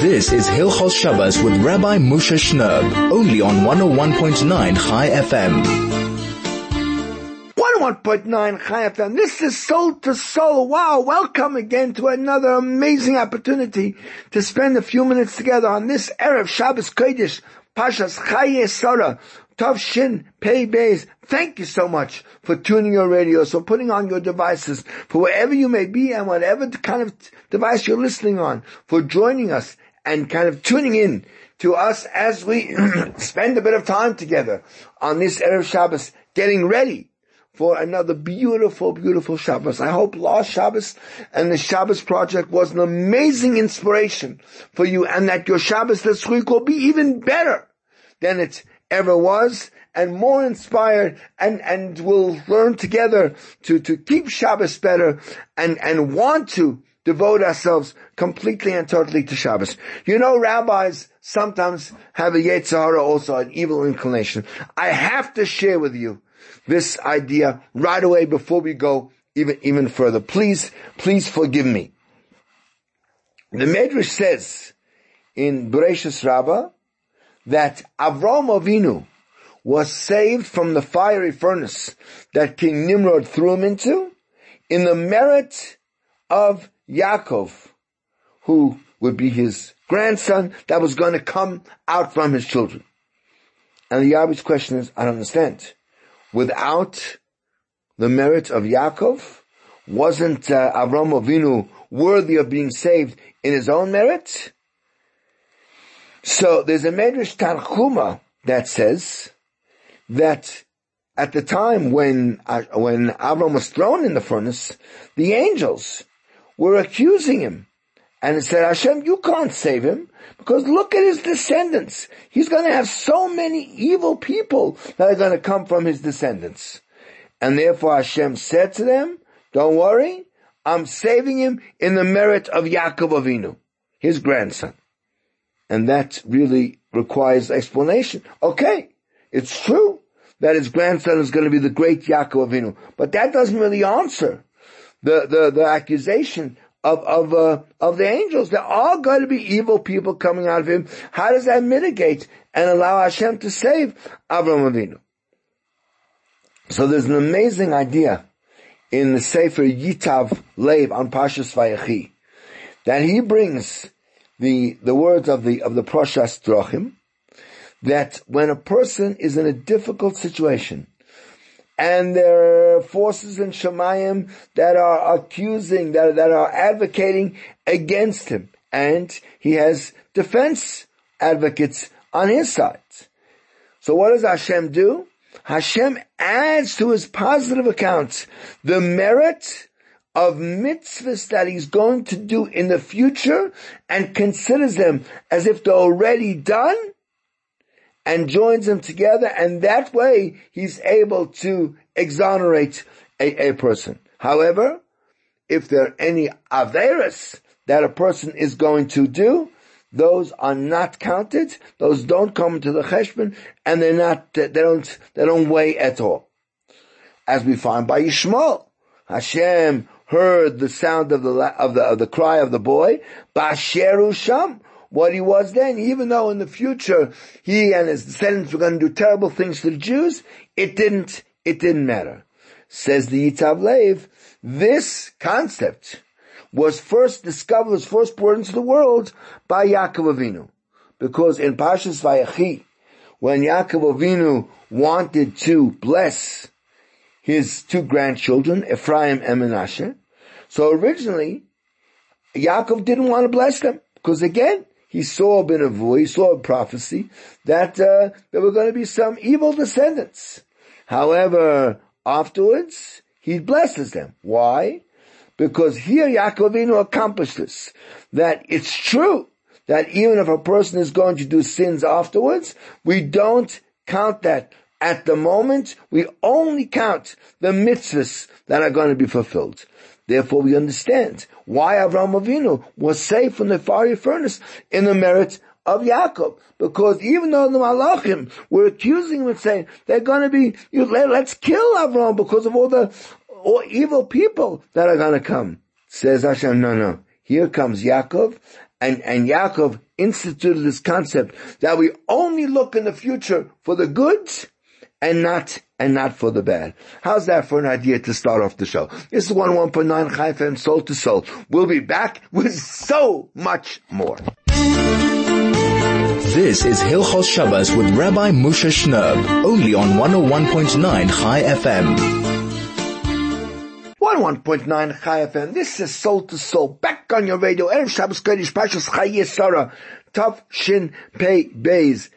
This is Hilchos Shabbos with Rabbi Moshe Shnerb, only on 101.9 Chai FM. 101.9 Chai FM. This is Soul to Soul. Wow, welcome again to another amazing opportunity to spend a few minutes together on this Erev Shabbos Kodesh, Pashas Chaye Sora, Tov Shin Pei Beis. Thank you so much for tuning your radios, for putting on your devices, for wherever you may be and whatever kind of device you're listening on, for joining us and kind of tuning in to us as we spend a bit of time together on this Erev Shabbos, getting ready for another beautiful, beautiful Shabbos. I hope last Shabbos and the Shabbos project was an amazing inspiration for you and that your Shabbos this week will be even better than it ever was and more inspired and, and we'll learn together to, to keep Shabbos better and, and want to devote ourselves completely and totally to Shabbos. You know, rabbis sometimes have a Yetzer Hara also, an evil inclination. I have to share with you this idea right away before we go even, even further. Please, please forgive me. The Medrash says in Bereshis Rabbah that Avram Avinu was saved from the fiery furnace that King Nimrod threw him into in the merit of Yaakov, who would be his grandson that was going to come out from his children. And the obvious question is, I don't understand. Without the merit of Yaakov, wasn't uh, Avram Avinu worthy of being saved in his own merit? So there's a Medrash Tanchuma that says that at the time when uh, when Avram was thrown in the furnace, the angels were accusing him. And said, Hashem, you can't save him because look at his descendants. He's going to have so many evil people that are going to come from his descendants. And therefore Hashem said to them, don't worry, I'm saving him in the merit of Yaakov Avinu, his grandson. And that really requires explanation. Okay, it's true that his grandson is going to be the great Yaakov Avinu, but that doesn't really answer the, the, the accusation of, of, uh, of the angels. There are going to be evil people coming out of him. How does that mitigate and allow Hashem to save Avram Avinu? So there's an amazing idea in the Sefer Yitav Lev on Pashas Vayechi that he brings the, the words of the, of the Proshas Drachim that when a person is in a difficult situation, and there are forces in Shemayim that are accusing, that, that are advocating against him. And he has defense advocates on his side. So what does Hashem do? Hashem adds to his positive accounts the merit of mitzvahs that he's going to do in the future and considers them as if they're already done and joins them together, and that way he's able to exonerate a, a person. However, if there are any averas that a person is going to do, those are not counted. Those don't come to the cheshbon, and they're not. They don't. They don't weigh at all. As we find by Yishmael, Hashem heard the sound of the of the of the cry of the boy. Basheru Sham what he was then, even though in the future he and his descendants were going to do terrible things to the Jews, it didn't, it didn't matter. Says the Yitav Lev, this concept was first discovered, was first brought into the world by Yaakov Avinu. Because in Pashas Vayechi, when Yaakov Avinu wanted to bless his two grandchildren, Ephraim and Menashe, so originally, Yaakov didn't want to bless them. Because again, he saw of he saw a prophecy that uh, there were going to be some evil descendants. However, afterwards he blesses them. Why? Because here Yaakovinu accomplished this. That it's true that even if a person is going to do sins afterwards, we don't count that at the moment. We only count the mitzvahs that are going to be fulfilled. Therefore, we understand why Avraham Avinu was saved from the fiery furnace in the merit of Yaakov. Because even though the Malachim were accusing him and saying, they're going to be, you, let's kill Avraham because of all the all evil people that are going to come. Says Hashem, no, no. Here comes Yaakov, and, and Yaakov instituted this concept that we only look in the future for the goods and not and not for the bad. How's that for an idea to start off the show? This is one oh one point nine Chai FM Soul to Soul. We'll be back with so much more. This is Hilchos Shabbos with Rabbi Moshe Shnerb, only on 101.9 Chai FM. 101.9 Chai FM. This is Soul to Soul. Back on your radio. Erev Shabbos Kodesh Pashas Chaye Sarah. Tav Shin Pei Beis.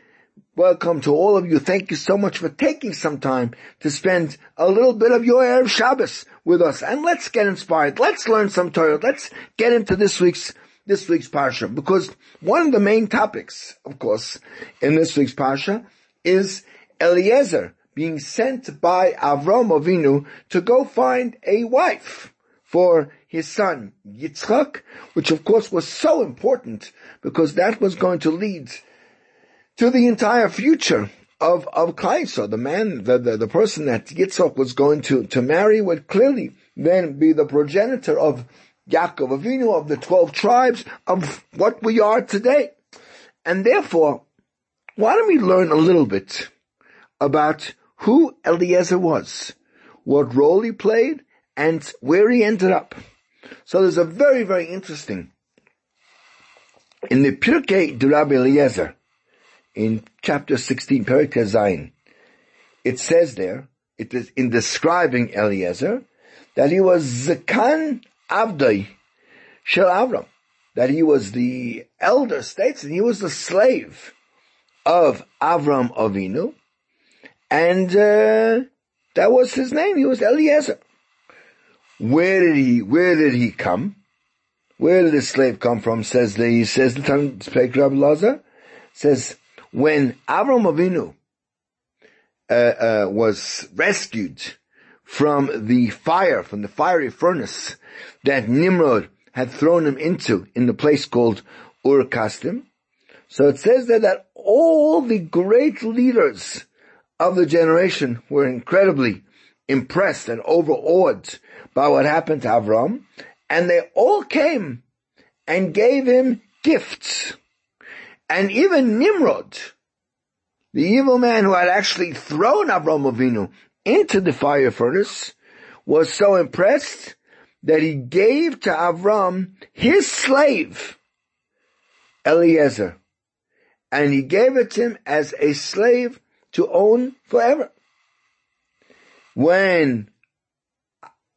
Welcome to all of you. Thank you so much for taking some time to spend a little bit of your Erev Shabbos with us. And let's get inspired. Let's learn some Torah. Let's get into this week's this week's parsha because one of the main topics, of course, in this week's parsha is Eliezer being sent by Avram Avinu to go find a wife for his son Yitzchak, which of course was so important because that was going to lead to the entire future of, of Klaiso. The man, the, the, the person that Yitzchak was going to, to marry would clearly then be the progenitor of Yaakov Avinu, of the 12 tribes, of what we are today. And therefore, why don't we learn a little bit about who Eliezer was, what role he played, and where he ended up. So there's a very, very interesting, in the Pirkei de Rabbi Eliezer, in chapter 16, Perek Zayin, it says there, it is in describing Eliezer, that he was Zakan Avdai Shel Avram, that he was the elder statesman, he was the slave of Avram Avinu, and uh, that was his name. He was Eliezer. Where did he? Where did he come? Where did the slave come from? Says the says the Talmud Rabbi Lazar says when Avram Avinu uh, uh, was rescued from the fire, from the fiery furnace that Nimrod had thrown him into in the place called Ur Kasdim. So it says there that all the great leaders of the generation were incredibly impressed and overawed by what happened to Avram, and they all came and gave him gifts. And even Nimrod, the evil man who had actually thrown Avram Avinu into the fire furnace, was so impressed that he gave to Avram his slave, Eliezer. And he gave it to him as a slave to own forever. When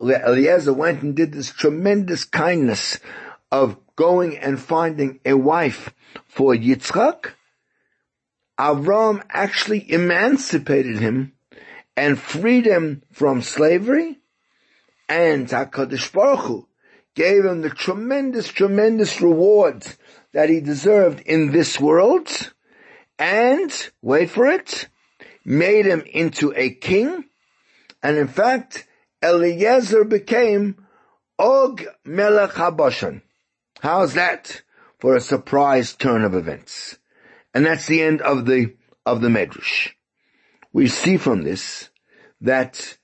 Eliezer went and did this tremendous kindness of going and finding a wife for Yitzchak, Avram actually emancipated him and freed him from slavery, and HaKadosh Baruch Hu gave him the tremendous, tremendous rewards that he deserved in this world, and, wait for it, made him into a king, and in fact, Eliezer became Og Melech HaBashan. How's that for a surprise turn of events? And that's the end of the, of the Medrash. We see from this that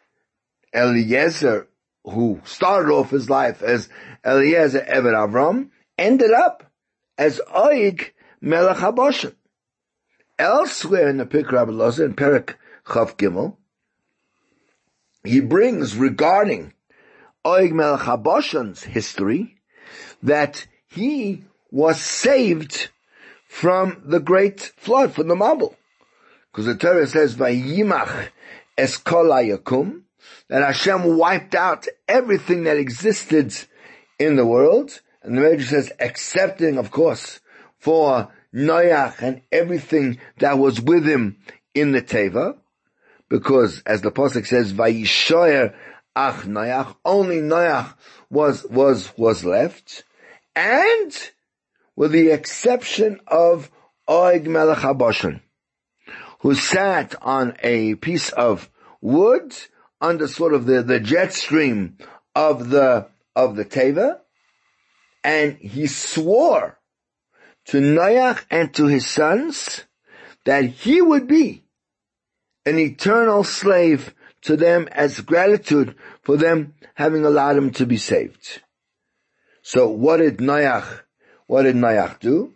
Eliezer, who started off his life as Eliezer Eved Avram, ended up as Oig Melech HaBashan. Elsewhere in the Rabbi Loza, in Perik Chav Gimel, he brings regarding Oig Melech HaBashan's history that he was saved from the great flood, from the Mabul. Because the Torah says, Vayimach Eskola Yakum, that Hashem wiped out everything that existed in the world. And the Medrash says, excepting, of course, for Noach and everything that was with him in the Teva, because as the Pasuk says, Vayishoyer Ach Noach, only Noach was, was, was left, and with the exception of Oig Melech HaBashan, who sat on a piece of wood under sort of the, the jet stream of the, of the Teva, and he swore to Noach and to his sons that he would be an eternal slave to them as gratitude for them having allowed him to be saved. So what did Noach, what did Noach do?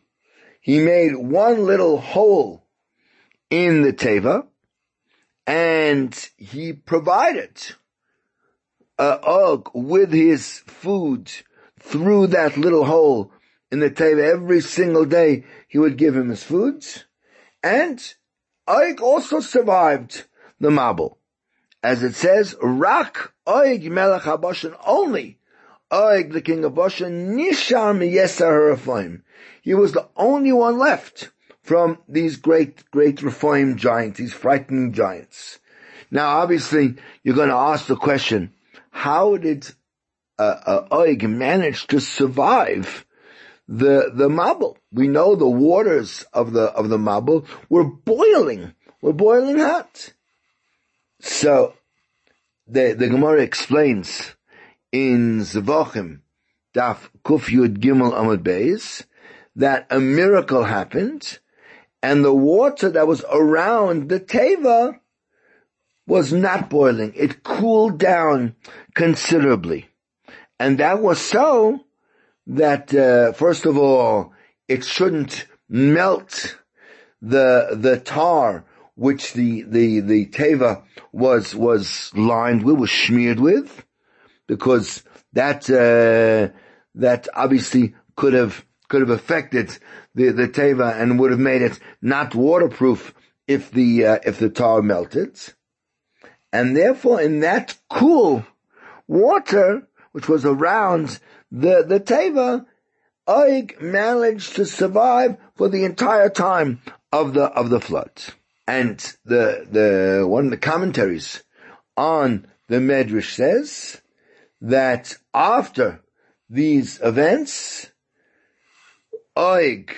He made one little hole in the teva, and he provided a og with his food through that little hole in the teva every single day. He would give him his food. and Og also survived the Mabul. As it says, Rak Oig Melech HaBashan only. Og, the king of Bashan, Nishar Miyeser He was the only one left from these great, great Rephaim giants, these frightening giants. Now obviously, you're going to ask the question, how did uh, uh, Og manage to survive the, the Mabul. We know the waters of the, of the Mabul were boiling, were boiling hot. So, the, the Gemara explains in Zevachim, Daf Kuf Yud Gimel Amud Beis, that a miracle happened, and the water that was around the Teva was not boiling. It cooled down considerably. And that was so that uh, first of all, it shouldn't melt the the tar which the the the teva was was lined with, was smeared with, because that uh, that obviously could have could have affected the the teva and would have made it not waterproof if the uh, if the tar melted, and therefore in that cool water which was around the, the Teva, Og managed to survive for the entire time of the, of the flood. And the, the, one of the commentaries on the Medrash says that after these events, Og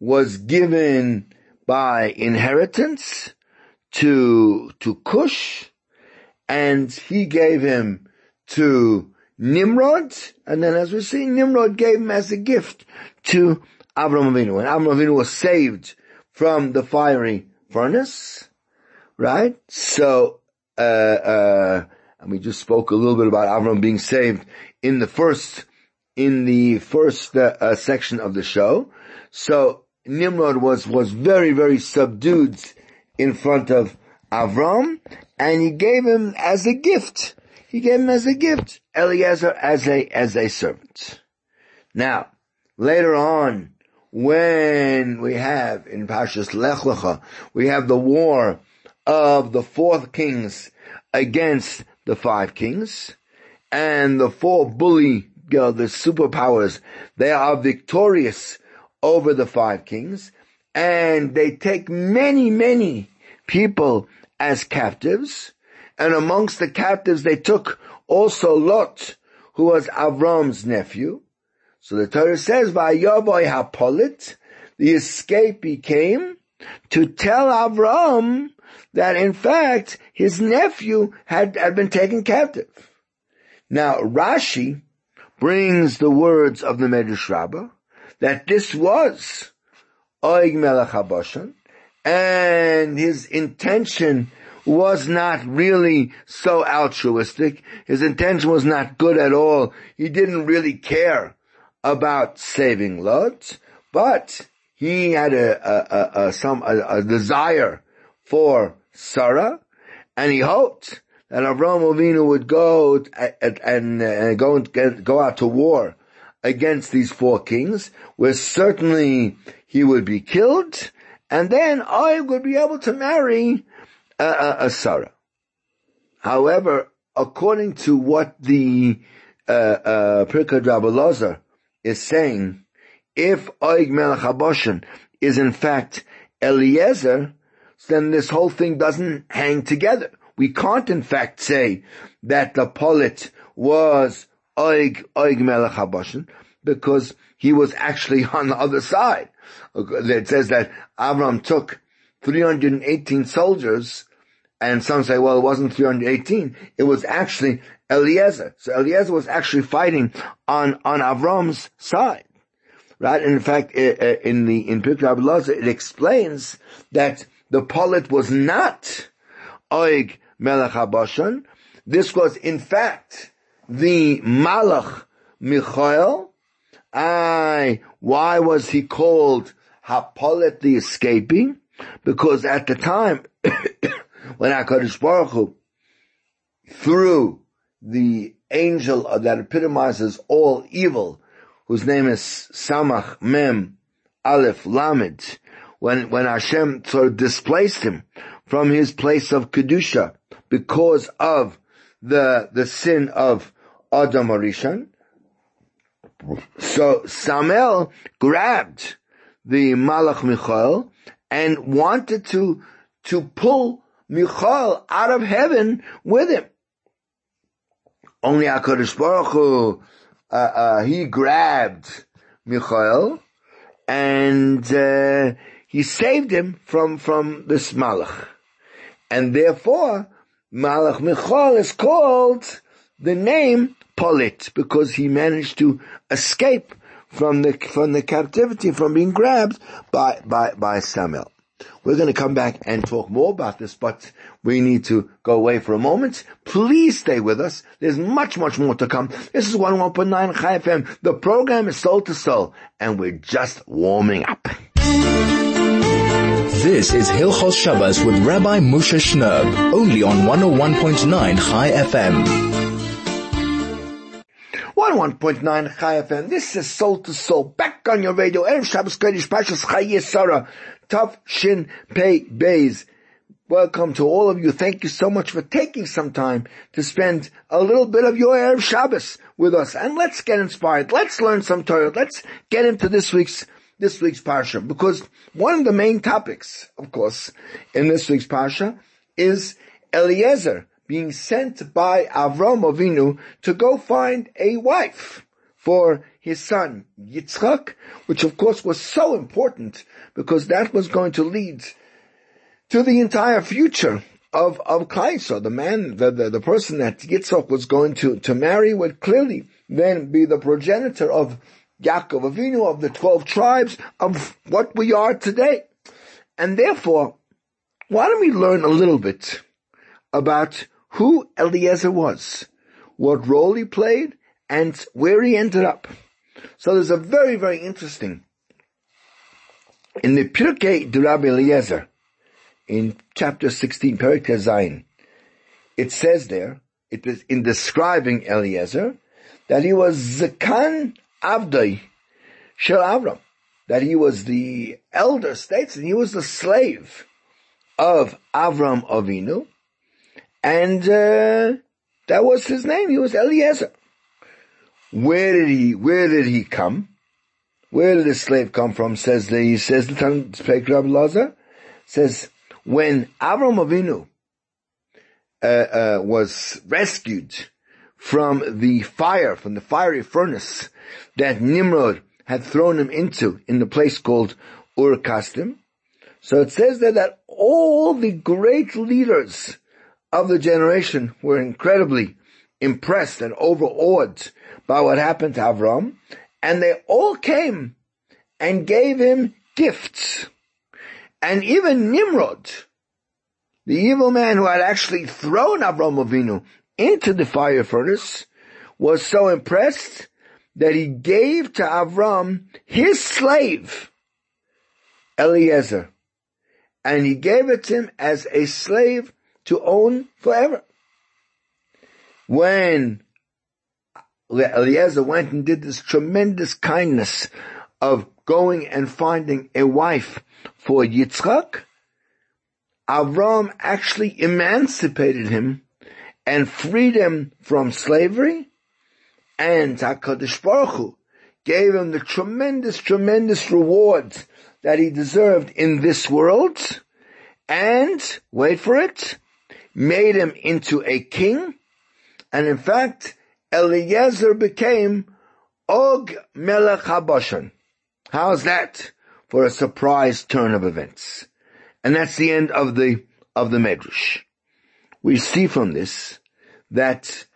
was given by inheritance to, to Cush, and he gave him to Nimrod, and then as we see, Nimrod gave him as a gift to Avram Avinu. And Avram Avinu was saved from the fiery furnace, right? So, uh, uh, and we just spoke a little bit about Avram being saved in the first, in the first uh, uh section of the show. So, Nimrod was, was very, very subdued in front of Avram, and he gave him as a gift he gave him as a gift, Eliezer as a, as a servant. Now, later on, when we have in Pashas Lech Lecha, we have the war of the fourth kings against the five kings, and the four bully, you the superpowers, they are victorious over the five kings, and they take many, many people as captives, and amongst the captives they took also Lot, who was Avram's nephew. So the Torah says, "Vayoboy hapolit," the escapee came to tell Avram that in fact his nephew had, had been taken captive. Now Rashi brings the words of the Medrash Rabbah that this was Oig Melech HaBashan, and his intention was not really so altruistic. His intention was not good at all. He didn't really care about saving Lot, but he had a, a, a, a some a, desire for Sarah, and he hoped that Avram Avinu would go and, uh, go and get, go out to war against these four kings, where certainly he would be killed, and then I would be able to marry a, a, Sarah. However, according to what the uh, uh, Pirkei is saying, if Oig Melech is in fact Eliezer, then this whole thing doesn't hang together. We can't in fact say that the polit was Oig, Oig Melech Haboshen because he was actually on the other side. It says that Avram took 318 soldiers and some say, well, it wasn't 318. It was actually Eliezer. So Eliezer was actually fighting on, on Avram's side. Right? And in fact, in the, in Pirkei Abelazar, it explains that the polit was not Oig Melech HaBashan. This was in fact the Malach Michael, I, why was he called Hapolet the escaping? Because at the time, when HaKadosh Baruch Hu, through the angel that epitomizes all evil, whose name is Samach Mem Aleph Lamed, when, when Hashem sort of displaced him from his place of Kedusha because of the, the sin of Adam Arishan. So Samael grabbed the Malach Michael and wanted to, to pull Michael out of heaven with him. Only HaKadosh Baruch Hu, uh, uh, he grabbed Michael and, uh, he saved him from, from this Malach. And therefore, Malach Michal is called the name Polit because he managed to escape from the, from the captivity, from being grabbed by, by, by Samael. We're going to come back and talk more about this, but we need to go away for a moment. Please stay with us. There's much, much more to come. This is 101.9 Chai FM. The program is soul to soul, and we're just warming up. This is Hilchos Shabbos with Rabbi Moshe Shnerb, only on 101.9 Chai FM. 101.9 Chai FM. This is Soul to Soul. Back on your radio. Erev Shabbos Kodesh Pashas Chaye Sarah. Tav Shin Pei Beis. Welcome to all of you. Thank you so much for taking some time to spend a little bit of your Erev Shabbos with us. And let's get inspired. Let's learn some Torah. Let's get into this week's this week's parsha because one of the main topics, of course, in this week's parsha is Eliezer being sent by Avram Avinu to go find a wife for his son Yitzchak, which of course was so important because that was going to lead to the entire future of, of Klaiso. The man, the, the, the person that Yitzchak was going to, to marry would clearly then be the progenitor of Yaakov Avinu, of the 12 tribes, of what we are today. And therefore, why don't we learn a little bit about who Eliezer was, what role he played, and where he ended up. So there's a very, very interesting, in the Pirkei de Rabbi Eliezer, in chapter 16, Perik Zayin, it says there, it is in describing Eliezer, that he was Zakan Avdai Shel Avram, that he was the elder statesman, he was the slave of Avram Avinu, and uh, that was his name. He was Eliezer. Where did he? Where did he come? Where did the slave come from? Says the he says the Tanakh Rabbi Lazar says when Avram Avinu uh, uh, was rescued from the fire, from the fiery furnace that Nimrod had thrown him into in the place called Ur Kasdim. So it says there that all the great leaders of the generation were incredibly impressed and overawed by what happened to Avram, and they all came and gave him gifts. And even Nimrod, the evil man who had actually thrown Avram Avinu into the fire furnace, was so impressed that he gave to Avram his slave, Eliezer. And he gave it to him as a slave to own forever. When Eliezer went and did this tremendous kindness of going and finding a wife for Yitzchak, Avram actually emancipated him and freedom from slavery and HaKadosh Baruch Hu gave him the tremendous, tremendous rewards that he deserved in this world, and, wait for it, made him into a king, and in fact, Eliezer became Og Melech HaBashan. How's that for a surprise turn of events? And that's the end of the, of the Medrash. We see from this that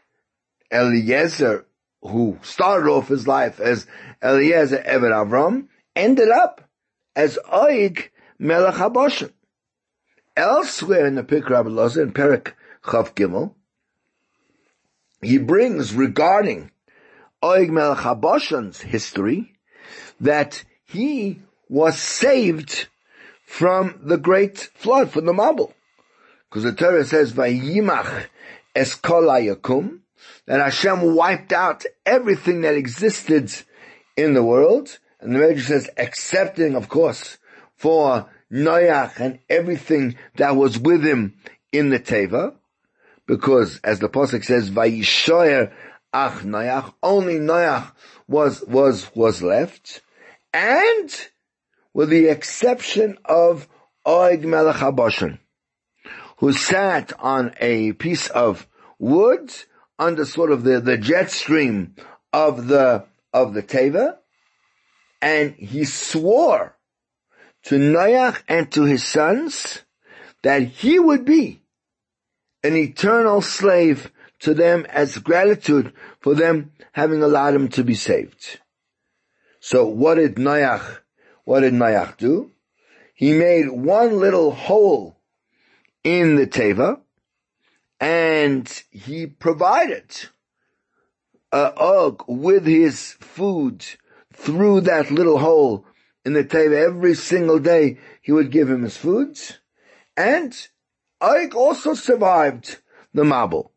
Eliezer who started off his life as Eliezer Eved Avram, ended up as Oig Melech HaBoshen. Elsewhere in the Pik Rabbi in Perik Chav Gimel, he brings regarding Oig Melech HaBashan's history, that he was saved from the great flood, from the Mabul. Because the Torah says, Vayimach Eskolayakum, that Hashem wiped out everything that existed in the world, and the Medrash says, accepting, of course, for Noach and everything that was with him in the Teva, because as the Pasuk says, Vayishoyer Ach Noach, only Noach was, was, was left, and with the exception of Oig Melech HaBashan, who sat on a piece of wood under sort of the, the jet stream of the, of the Teva, and he swore to Noach and to his sons that he would be an eternal slave to them as gratitude for them having allowed him to be saved. So what did Noach, what did Noach do? He made one little hole in the Teva and he provided a Og with his food through that little hole in the Teva every single day. He would give him his foods and Og also survived the Mabul.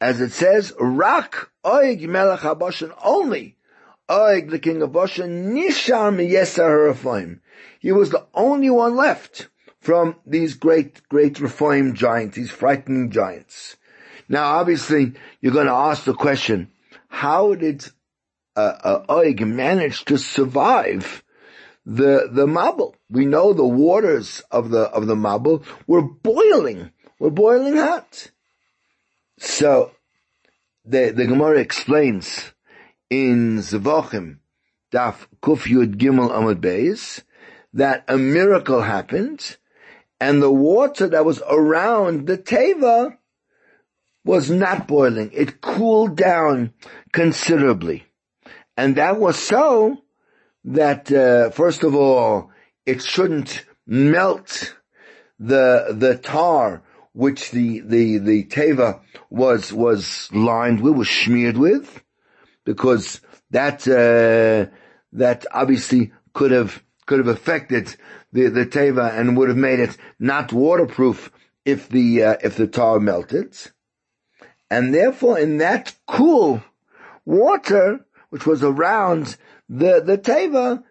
As it says, Rak Og Melech HaBashan only Og, the king of Bashan, Nishar Miyesar He was the only one left from these great, great Rephaim giants, these frightening giants. Now, obviously, you're going to ask the question, how did uh, uh, Og manage to survive the, the Mabul? We know the waters of the, of the Mabul were boiling, were boiling hot. So, the, the Gemara explains in Zevachim, Daf Kuf Yud Gimel Amud Beis, that a miracle happened, and the water that was around the Teva was not boiling. It cooled down considerably. And that was so that, uh, first of all, it shouldn't melt the, the tar which the, the, the teva was, was lined with, was smeared with because that uh, that obviously could have could have affected the the teva and would have made it not waterproof if the uh, if the tar melted, and therefore in that cool water which was around the the teva,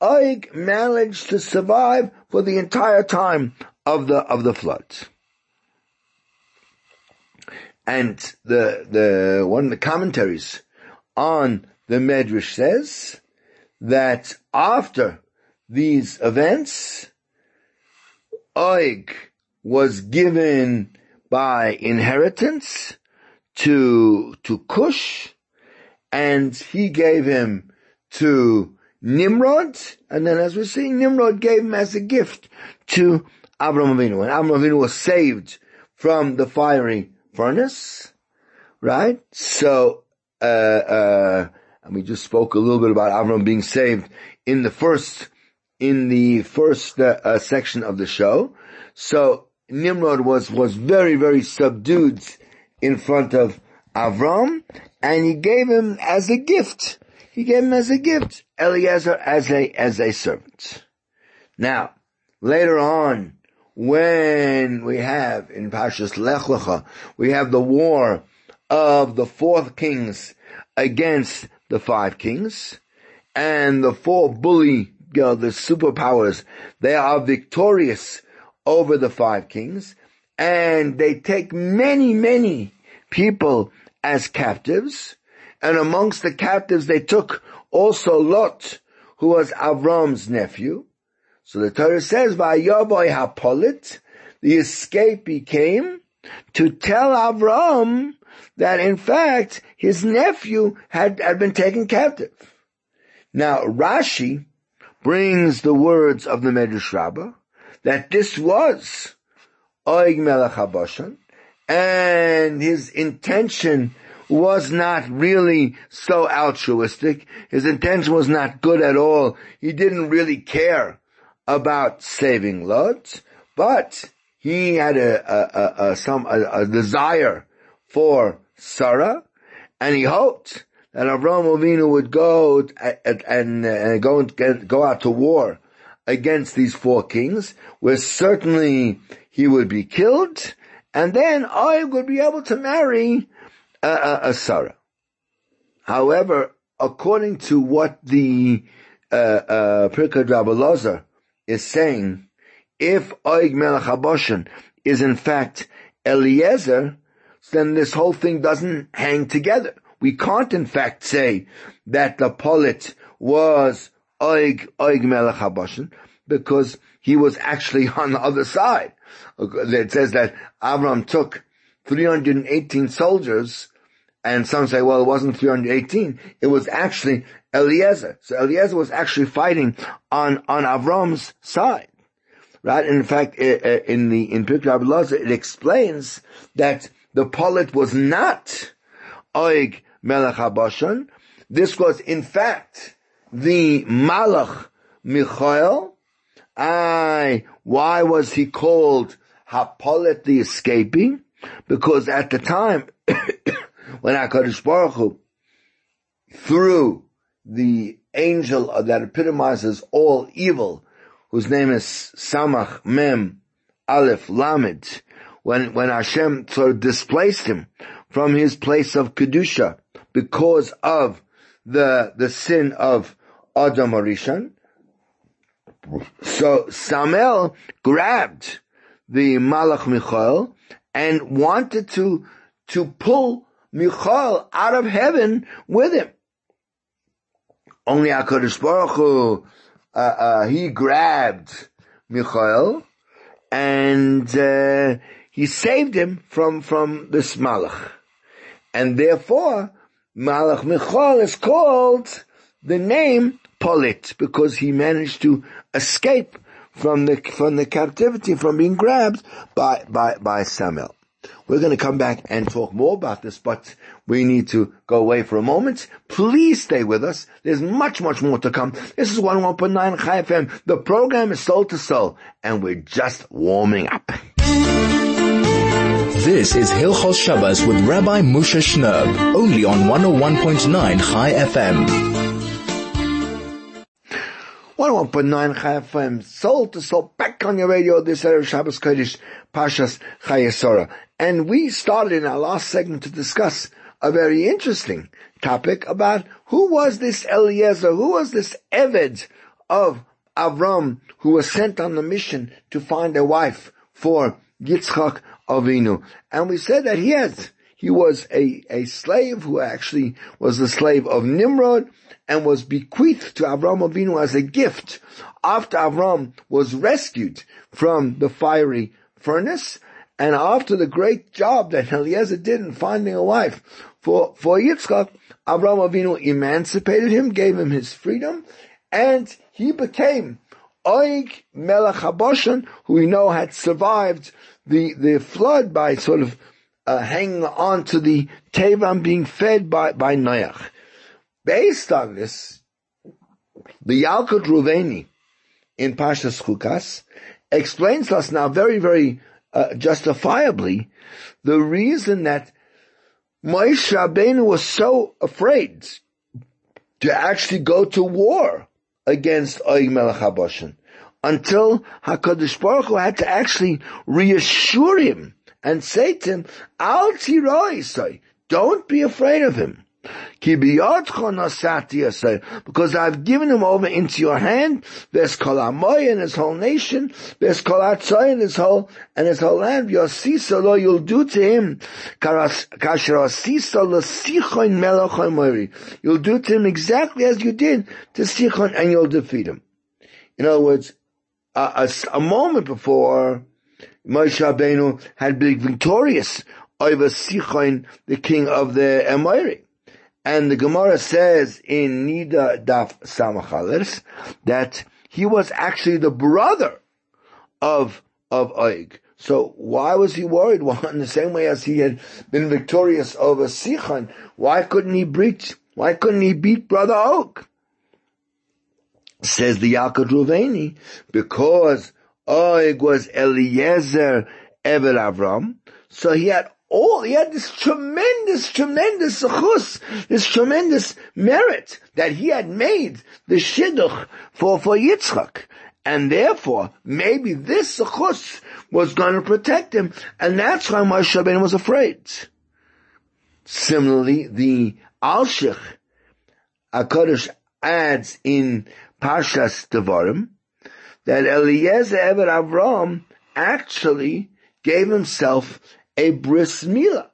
Oig managed to survive for the entire time of the of the flood. And the the one of the commentaries on the Medrash says that after these events, Oig was given by inheritance to, to Cush, and he gave him to Nimrod, and then as we see, Nimrod gave him as a gift to Avram Avinu, and Avram Avinu was saved from the fiery furnace, right? So uh, uh, and we just spoke a little bit about Avram being saved in the first, in the first uh, uh, section of the show. So Nimrod was, was very, very subdued in front of Avram, and he gave him as a gift. He gave him as a gift Eliezer as a as a servant. Now, later on, when we have in Pashas Lech Lecha, we have the war of the fourth kings against the five kings, and the four bully, you know, the superpowers, they are victorious over the five kings, and they take many, many people as captives, and amongst the captives they took also Lot, who was Avram's nephew. So the Torah says, Vayoboy Hapolit, the escape became to tell Avram that in fact his nephew had, had been taken captive. Now Rashi brings the words of the Medrash Rabbah that this was Oig Melech HaBashan and his intention was not really so altruistic. His intention was not good at all. He didn't really care about saving Lot, but he had a, a, a, a some a desire for Sarah, and he hoped that Avram Avinu would go and, and uh, go and go out to war against these four kings, where certainly he would be killed, and then I would be able to marry a, a, a Sarah. However, according to what the uh, uh, Pirkei is saying, if Oig Melech Haboshen is in fact Eliezer, then this whole thing doesn't hang together. We can't in fact say that the polit was Oig, Oig Melech Haboshen because he was actually on the other side. It says that Avram took 318 soldiers and some say, well, it wasn't 318. It was actually Eliezer. So Eliezer was actually fighting on, on Avram's side. Right? In fact, in the, in Pirkei it explains that the polit was not Oig Melech HaBashan. This was in fact the Malach Michael. I, why was he called Hapolit the escaping? Because at the time, when HaKadosh Baruch Hu, through the angel that epitomizes all evil, whose name is Samach Mem Aleph Lamed, when, when Hashem sort of displaced him from his place of Kedusha because of the, the sin of Adam Arishan. So Samael grabbed the Malach Michael and wanted to, to pull Michael out of heaven with him. Only HaKadosh Baruch Hu, uh, uh, he grabbed Michael and, uh, he saved him from, from this Malach. And therefore, Malach Michael is called the name Polit because he managed to escape from the, from the captivity, from being grabbed by, by, by Samael. We're going to come back and talk more about this, but we need to go away for a moment. Please stay with us. There's much, much more to come. This is 101.9 Chai FM. The program is Soul to Soul, and we're just warming up. This is Hilchos Shabbos with Rabbi Moshe Shnerb, only on 101.9 Chai FM. 101.9 Chai FM, soul to soul, back on your radio this Erev Shabbos Kodesh, Pashas Chayesora. And we started in our last segment to discuss a very interesting topic about who was this Eliezer, who was this Eved of Avram, who was sent on the mission to find a wife for Yitzchak Avinu. And we said that he has, he was a, a slave who actually was the slave of Nimrod and was bequeathed to Avram Avinu as a gift after Avram was rescued from the fiery furnace and after the great job that Eliezer did in finding a wife for, for Yitzchak, Avram Avinu emancipated him, gave him his freedom, and he became Oig Melech who we know had survived the, the flood by sort of uh, hanging on to the Tevan being fed by, by Noach. Based on this, the Yalkut Ruveni in Pashas Chukas explains to us now very, very uh, justifiably the reason that Moshe Rabbeinu was so afraid to actually go to war against Oig Melech HaBoshen until HaKadosh Baruch Hu had to actually reassure him and say to him, Al tiroi don't be afraid of him. Because I've given him over into your hand. There's Kol Amoy and his whole nation. There's Kol Atzoy and his whole, and his whole land. Yosisa lo, you'll do to him. You'll do to him exactly as you did to Sichon and you'll defeat him. In other words, a, a, a moment before Moshe Rabbeinu had been victorious over Sichon, the king of the Amori. And the Gemara says in Nida Daf Samachalers that he was actually the brother of, of Oig. So why was he worried? Well, in the same way as he had been victorious over Sichon, why couldn't he breach, why couldn't he beat brother Og? Says the Yalkut Ruveni, because Og was Eliezer Eved Avram, so he had all, he had this tremendous, tremendous zechus, this tremendous merit that he had made the shidduch for, for Yitzchak. And therefore, maybe this zechus was going to protect him, and that's why Moshe Rabbeinu was afraid. Similarly, the Alshich, HaKadosh adds in Parshas Devarim, that Eliezer Eved Avram actually gave himself a bris milah.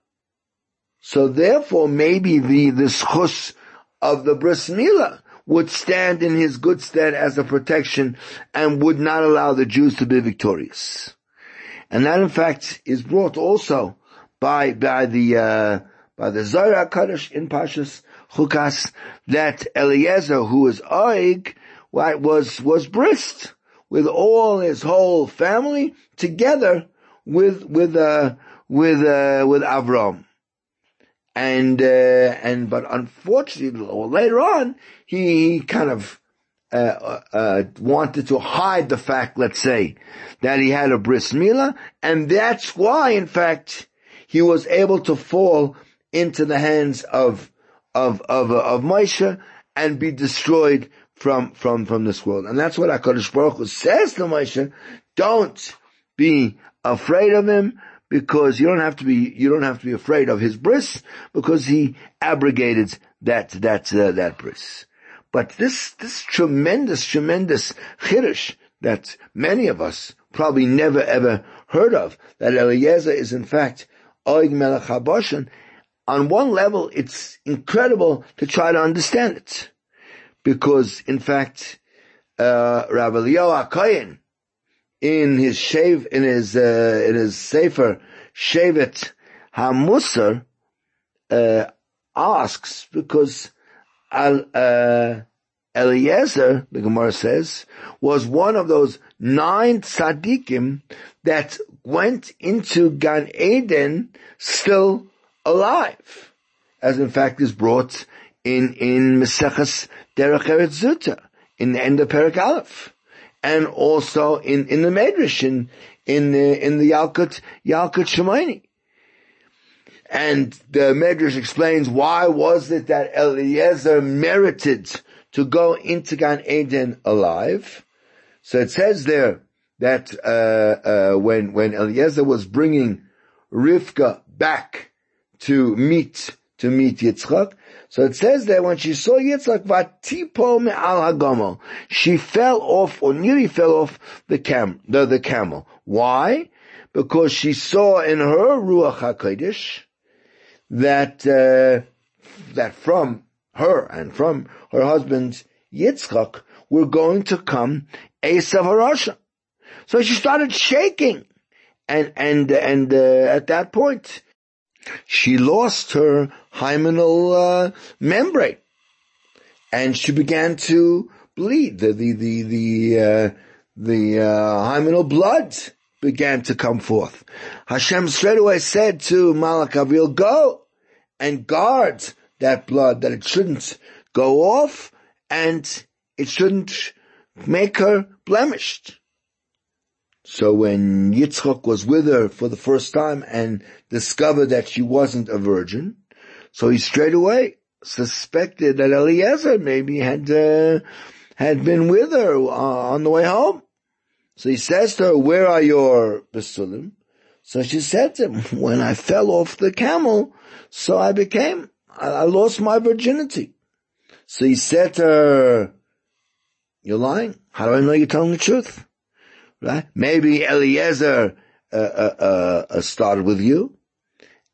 So therefore, maybe the, the schus of the bris milah would stand in his good stead as a protection and would not allow the Jews to be victorious. And that in fact is brought also by, by the, uh, by the Zohar Chadash in Pashas Chukas that Eliezer, who was Oig, was, was brist with all his whole family together with, with, uh, with, uh, with Avram. And, uh, and, but unfortunately, later on, he kind of, uh, uh, uh, wanted to hide the fact, let's say, that he had a bris milah, and that's why, in fact, he was able to fall into the hands of, of, of, of Moshe and be destroyed from, from, from this world. And that's what HaKadosh Baruch Hu says to Moshe, don't be afraid of him because you don't have to be, you don't have to be afraid of his bris because he abrogated that, that, uh, that bris. But this, this tremendous, tremendous chiddush that many of us probably never ever heard of, that Eliezer is in fact Oig Melech HaBashan, on one level it's incredible to try to understand it because in fact, uh, Rabbi Leo HaKoyen, in his shave, in his, uh, in his Sefer, Shevet HaMusar, uh, asks, because Al, uh, Eliezer, the Gemara says, was one of those nine tzaddikim that went into Gan Eden still alive, as in fact is brought in, in Meseches Derech Eretz Zuta, in the end of Perak Aleph, and also in, in the Medrash, in, in the, in the Yalkut, Yalkut Shimoni. And the Medrash explains why was it that Eliezer merited to go into Gan Eden alive. So it says there that uh, uh, when when Eliezer was bringing Rivka back to meet to meet Yitzchak, so it says that when she saw Yitzchak, vatipo me'al hagomel, she fell off or nearly fell off the cam, the, the camel. Why? Because she saw in her ruach hakodesh that uh, that from her and from her husband Yitzchak were going to come Esav Harasha. So she started shaking, and and and uh, at that point, she lost her hymenal uh, membrane, and she began to bleed. The the the the uh, the uh, hymenal blood began to come forth. Hashem straight away said to Malach Avil, "Go and guard that blood, that it shouldn't go off, and it shouldn't make her blemished." So when Yitzchok was with her for the first time and discovered that she wasn't a virgin, so he straight away suspected that Eliezer maybe had uh, had been with her uh, on the way home. So he says to her, "Where are your basulim?" So she said to him, "When I fell off the camel, so I became, I, I lost my virginity." So he said to her, "You're lying. How do I know you're telling the truth?" right? Maybe Eliezer uh, uh, uh, started with you,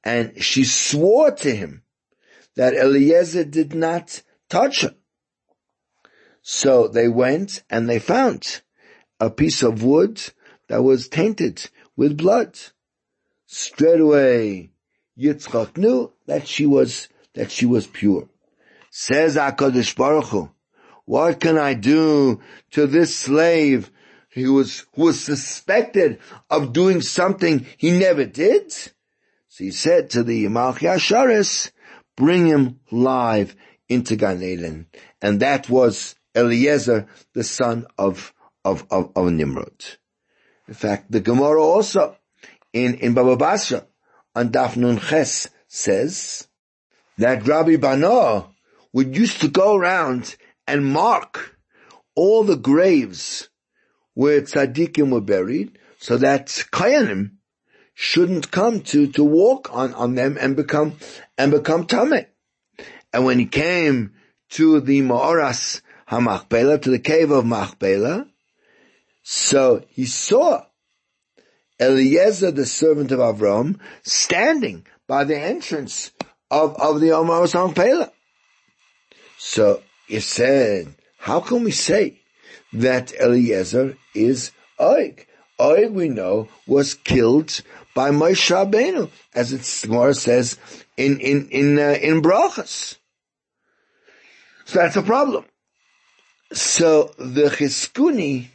and she swore to him that Eliezer did not touch her. So they went and they found a piece of wood that was tainted with blood. Straight away, Yitzchak knew that she was that she was pure. Says Hakadosh Baruch Hu, "What can I do to this slave he was, who was suspected of doing something he never did. So he said to the Malchi Asharis, bring him live into Gan Eden. And that was Eliezer, the son of, of, of, of Nimrod. In fact, the Gemara also in, in Baba Basra on Dafnun Ches says that Rabbi Bana would used to go around and mark all the graves where tzaddikim were buried so that kayanim shouldn't come to, to walk on, on them and become, and become tameh. And when he came to the Ma'oras HaMachpelah, to the cave of Machpelah, so he saw Eliezer, the servant of Avram, standing by the entrance of, of the Ma'oras HaMachpelah. So he said, how can we say that Eliezer is Oig? Oig, we know, was killed by Moshe Rabbeinu, as it Gemara says in in in uh, in brachas. So that's a problem. So the Chizkuni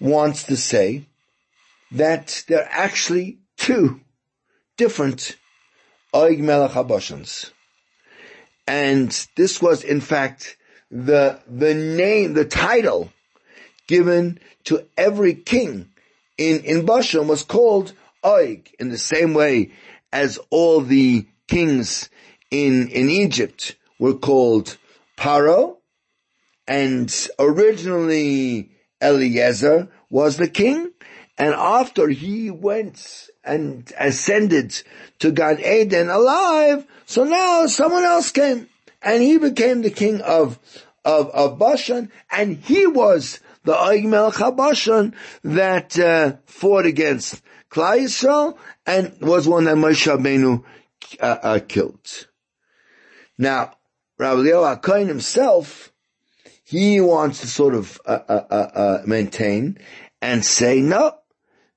wants to say that there are actually two different Oig Melech Habashans. And this was in fact the, the name, the title given to every king in, in Bashan was called Oig in the same way as all the kings in, in Egypt were called Paro. And originally Eliezer was the king. And after he went and ascended to Gan Eden alive, so now someone else came. And he became the king of, of, of Bashan. And he was the Oig Melech that uh, fought against Klal Yisrael and was one that Moshe Rabbeinu uh, uh, killed. Now, Rabbi Leo HaKohen himself, he wants to sort of uh, uh, uh, uh, maintain and say no,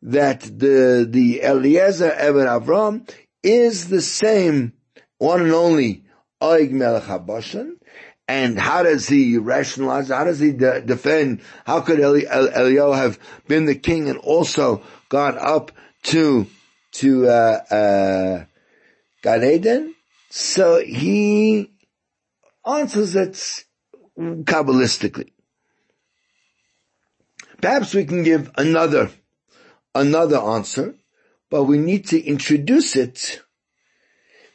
that the the Eliezer Eved Avram is the same one and only Oig Melech HaBashan, and how does he rationalize? How does he de- defend? How could Eli- Eliyahu have been the king and also gone up to to uh, uh, Gan Eden? So he answers it kabbalistically. Perhaps we can give another another answer, but we need to introduce it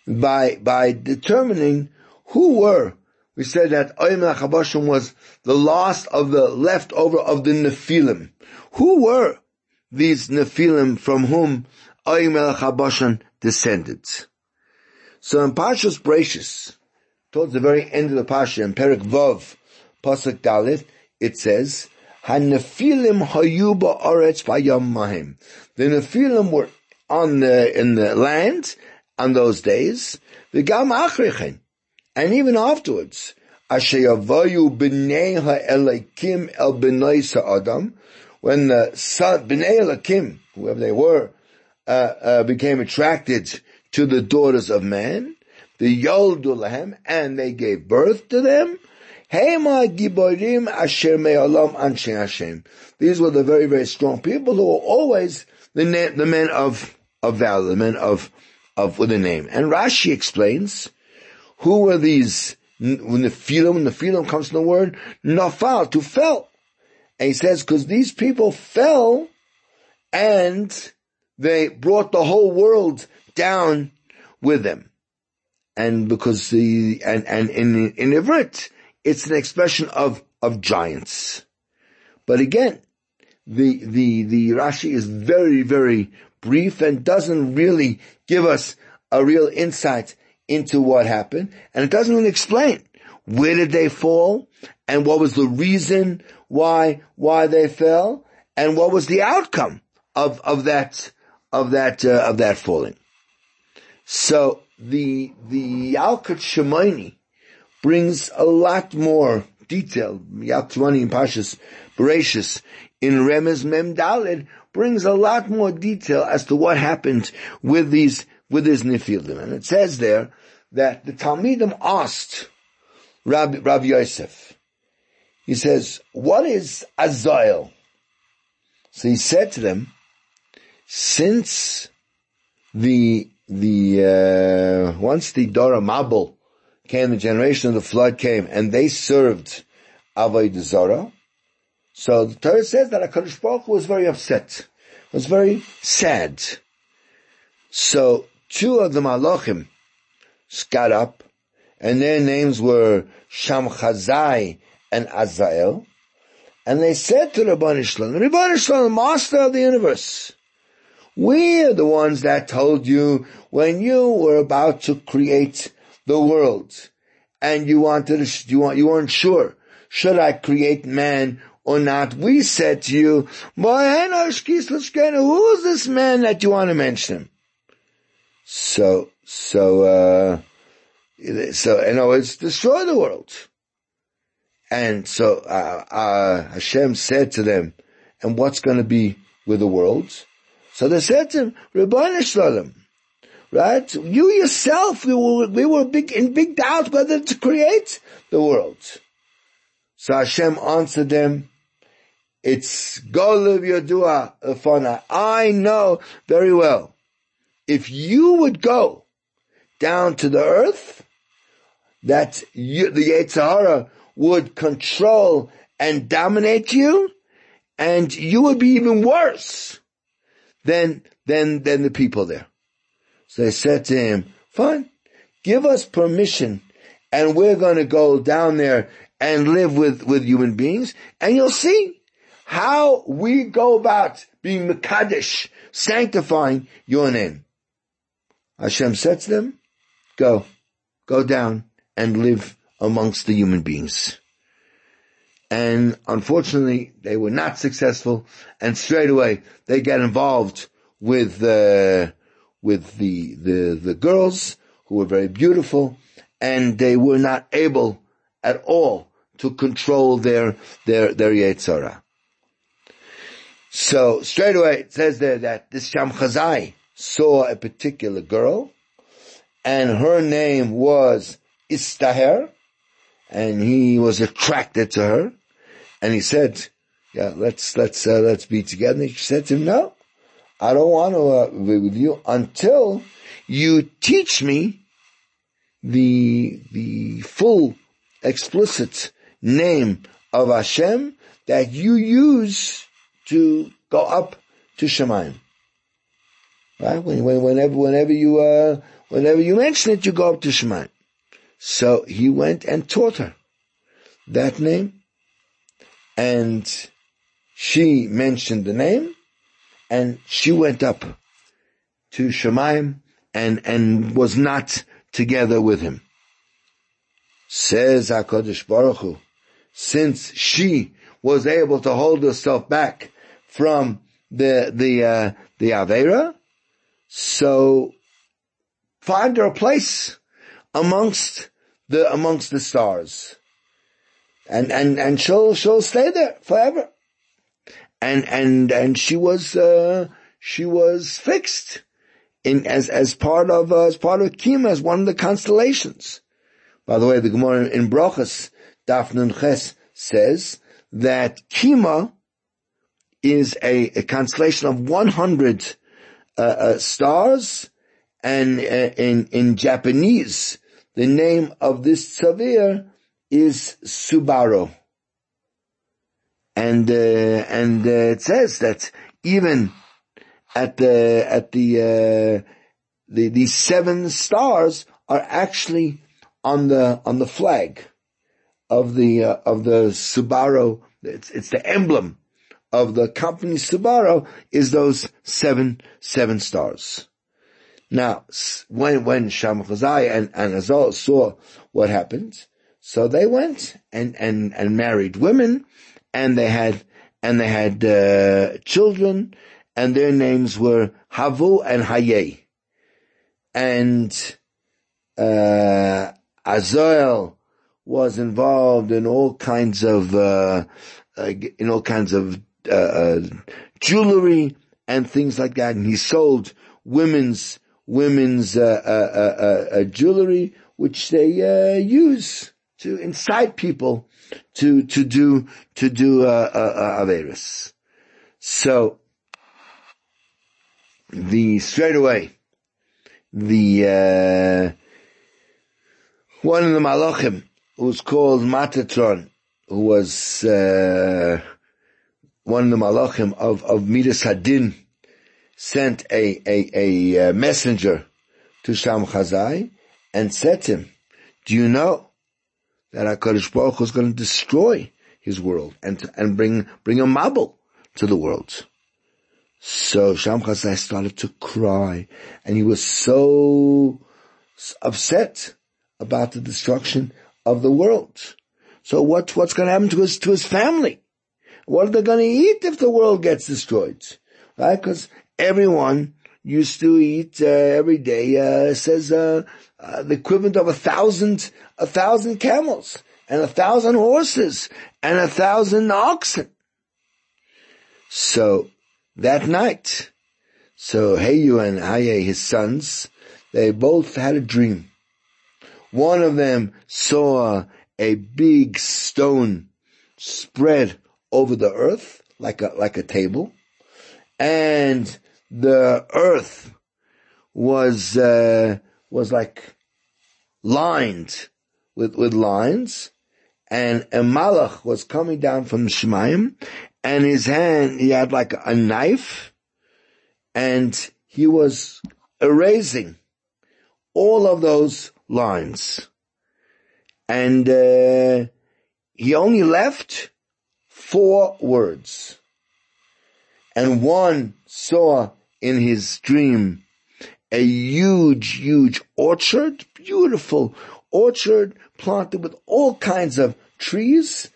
by by determining who were we said that Oyim Chabashim was the last of the leftover of the Nephilim. Who were these Nephilim from whom Oyim Chabashim descended? So in Pashas Brachus, towards the very end of the Pasha, in Perik Vav, Pasuk Dalit, it says, HaNephilim hayuba oretz vayam mahim. The Nephilim were on the, in the land on those days, the Gam Achrechen, and even afterwards, Ashayavayu b'nei ha'elakim el b'nei Adam, when the son, b'nei elakim, whoever they were, uh, uh, became attracted to the daughters of man, the yoldu lahem, and they gave birth to them. These were the very, very strong people who were always the, the men of, of valor, the men of, of, with a name. And Rashi explains, who were these? When the Nephilim, Nephilim comes from the word nafal, to fell. And he says, because these people fell and they brought the whole world down with them. And because the, and, and in, in Ivrit, it's an expression of, of giants. But again, the, the, the Rashi is very, very brief and doesn't really give us a real insight into what happened, and it doesn't really explain where did they fall, and what was the reason why why they fell, and what was the outcome of of that of that uh, of that falling. So the the Yalkut Shimoni brings a lot more detail. Yalkut in Pashas Bereshis in Remez Mem Dalid brings a lot more detail as to what happened with these with his Nephilim. And it says there that the Talmidim asked Rabbi, Rabbi Yosef, he says, what is Azael? So he said to them, since the, the, uh, once the Dora Mabul came, the generation of the flood came, and they served Avodah Zarah, so the Torah says that HaKadosh Baruch Hu was very upset, was very sad. So two of the Malachim got up, and their names were Shamchazai and Azael, and they said to Rabban Shalom, Rabban Shalom, master of the universe, we are the ones that told you when you were about to create the world, and you wanted to, you, want, you weren't sure, should I create man or not? We said to you, who is this man that you want to mention him? So, so, uh, so, other words, destroy the world. And so, uh, uh, Hashem said to them, and what's going to be with the world? So they said to him, Rabbi Shalom, right? You yourself, we were, we were big, in big doubt whether to create the world. So Hashem answered them, it's Golav Yodua Afana. I know very well. If you would go down to the earth, that you, the Yetzirah would control and dominate you, and you would be even worse than, than, than the people there. So they said to him, fine, give us permission and we're going to go down there and live with, with human beings and you'll see how we go about being Mekadesh, sanctifying your name. Hashem said to them, go, go down and live amongst the human beings. And unfortunately, they were not successful, and straight away they get involved with uh, with the the the girls who were very beautiful, and they were not able at all to control their their their Yetzirah. So straight away it says there that this Shamchazai saw a particular girl, and her name was Istaher, and he was attracted to her, and he said, "Yeah, let's let's uh, let's be together." And she said to him, "No, I don't want to uh, be with you until you teach me the the full explicit name of Hashem that you use to go up to Shemaim." Right? When, when, whenever, whenever you, uh, whenever you mention it, you go up to Shemaim. So he went and taught her that name, and she mentioned the name, and she went up to Shemaim and, and was not together with him. Says HaKadosh Baruch Hu, since she was able to hold herself back from the, the, uh, the Avera, so find her a place amongst the amongst the stars, and and and she'll she'll stay there forever. And and and she was uh, she was fixed in as as part of uh, as part of Kima as one of the constellations. By the way, the Gemara in Brachas Daf Nun Ches says that Kima is a, a constellation of 100 uh, uh, stars, and uh, in in Japanese the name of this tzavir is Subaru. And, uh, and, uh, it says that even at the, at the, uh, the, these seven stars are actually on the, on the flag of the, uh, of the Subaru. It's, it's the emblem of the company Subaru is those seven, seven stars. Now, when, when Shamchazai and, and Azal saw what happened, so they went and, and, and married women and they had, and they had, uh, children and their names were Havu and Haye. And, uh, Azael was involved in all kinds of, uh, uh in all kinds of, uh, uh, jewelry and things like that. And he sold women's women's uh, uh, uh, jewelry, which they use to incite people to to do to do uh, averus. So the straight away the one of the malachim was called Metatron, who was uh, one of the malachim of of Midas Hadin, sent a, a, a uh, messenger to Sham Chazai and said to him, do you know that HaKadosh Baruch Hu is going to destroy his world and, and bring, bring a mabul to the world? So Sham Chazai started to cry and he was so upset about the destruction of the world. So what, what's going to happen to his, to his family? What are they going to eat if the world gets destroyed? Right? Because everyone used to eat uh, every day. Uh, says uh, uh, the equivalent of a thousand, a thousand camels and a thousand horses and a thousand oxen. So that night, so Heyu and Haye, his sons, they both had a dream. One of them saw a big stone spread over the earth like a, like a table. And the earth was, uh, was like lined with, with lines. And a malach was coming down from Shemayim and his hand, he had like a knife and he was erasing all of those lines. And, uh, he only left four words. And one saw in his dream a huge, huge orchard, beautiful orchard planted with all kinds of trees.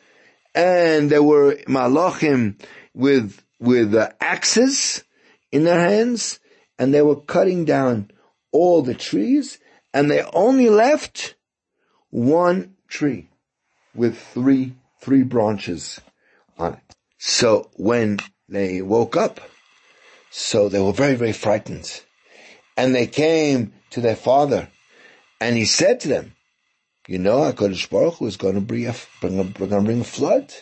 And there were malachim with, with uh, axes in their hands and they were cutting down all the trees and they only left one tree with three, three branches on it. So when they woke up, so they were very, very frightened. And they came to their father and he said to them, you know, HaKadosh Baruch Hu is going to bring a, bring a, going to bring a flood.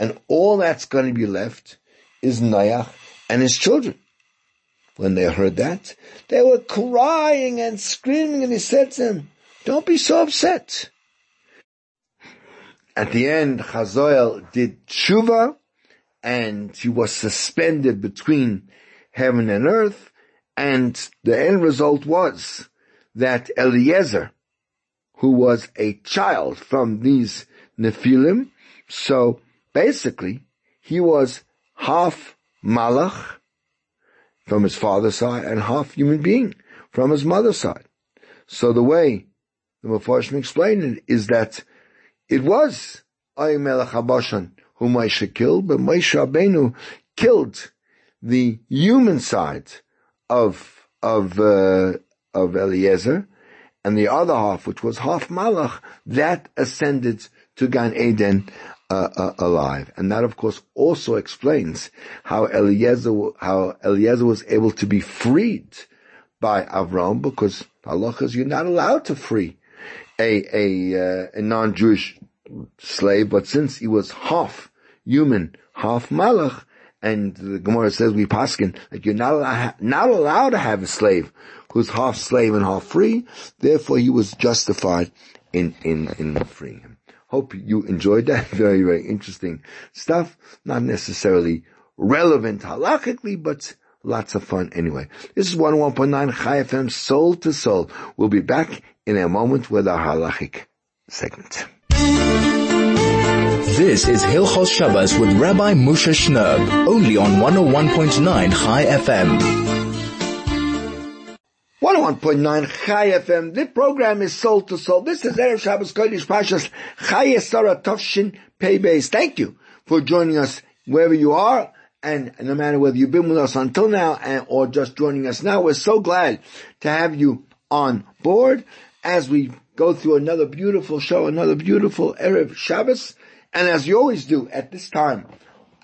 And all that's going to be left is Noach and his children. When they heard that, they were crying and screaming and he said to them, don't be so upset. At the end, Chazoel did tshuva and he was suspended between heaven and earth, and the end result was that Eliezer, who was a child from these Nephilim, so basically he was half Malach from his father's side and half human being from his mother's side. So the way the Mepharshim explained it is that it was Ayimelech Habashan whom Moshe killed, but Moshe Rabbeinu killed the human side of of uh, of Eliezer, and the other half, which was half Malach, that ascended to Gan Eden uh, uh, alive, and that of course also explains how Eliezer how Eliezer was able to be freed by Avram, because Allah is you're not allowed to free a a, uh, a non-Jewish slave, but since he was half human, half Malach, and the Gemara says we paskin that you're not allowed, not allowed to have a slave who's half slave and half free. Therefore, he was justified in in in freeing him. Hope you enjoyed that. Very very interesting stuff. Not necessarily relevant halachically, but lots of fun anyway. This is 101.9 Chai FM Soul to Soul. We'll be back in a moment with our halachic segment. This is Hilchos Shabbos with Rabbi Moshe Shnerb, only on 101.9 Chai FM. 101.9 Chai FM. Oh the program is Soul to Soul. This is Erev Shabbos Kodesh Pashas Chai Sarah Tovshin Pei Beis. Thank you for joining us wherever you are. And no matter whether you've been with us until now and, or just joining us now, we're so glad to have you on board as we go through another beautiful show, another beautiful Erev Shabbos. And as you always do at this time,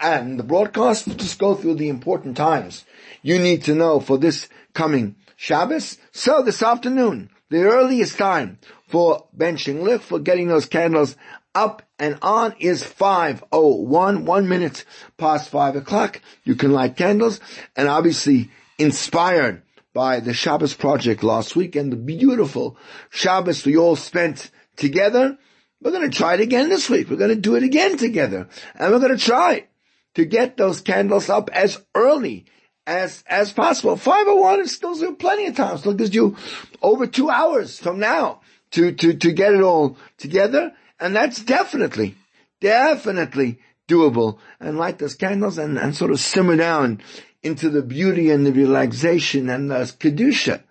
and the broadcast, just go through the important times you need to know for this coming Shabbos. So this afternoon, the earliest time for benching lift, for getting those candles up and on is 5.01, one minute past five o'clock. You can light candles and obviously inspired by the Shabbos project last week and the beautiful Shabbos we all spent together. We're going to try it again this week. We're going to do it again together. And we're going to try to get those candles up as early as, as possible. 501 is still plenty of time. Still gives you over two hours from now to, to, to get it all together. And that's definitely, definitely doable. And light those candles and, and sort of simmer down into the beauty and the relaxation and the kedusha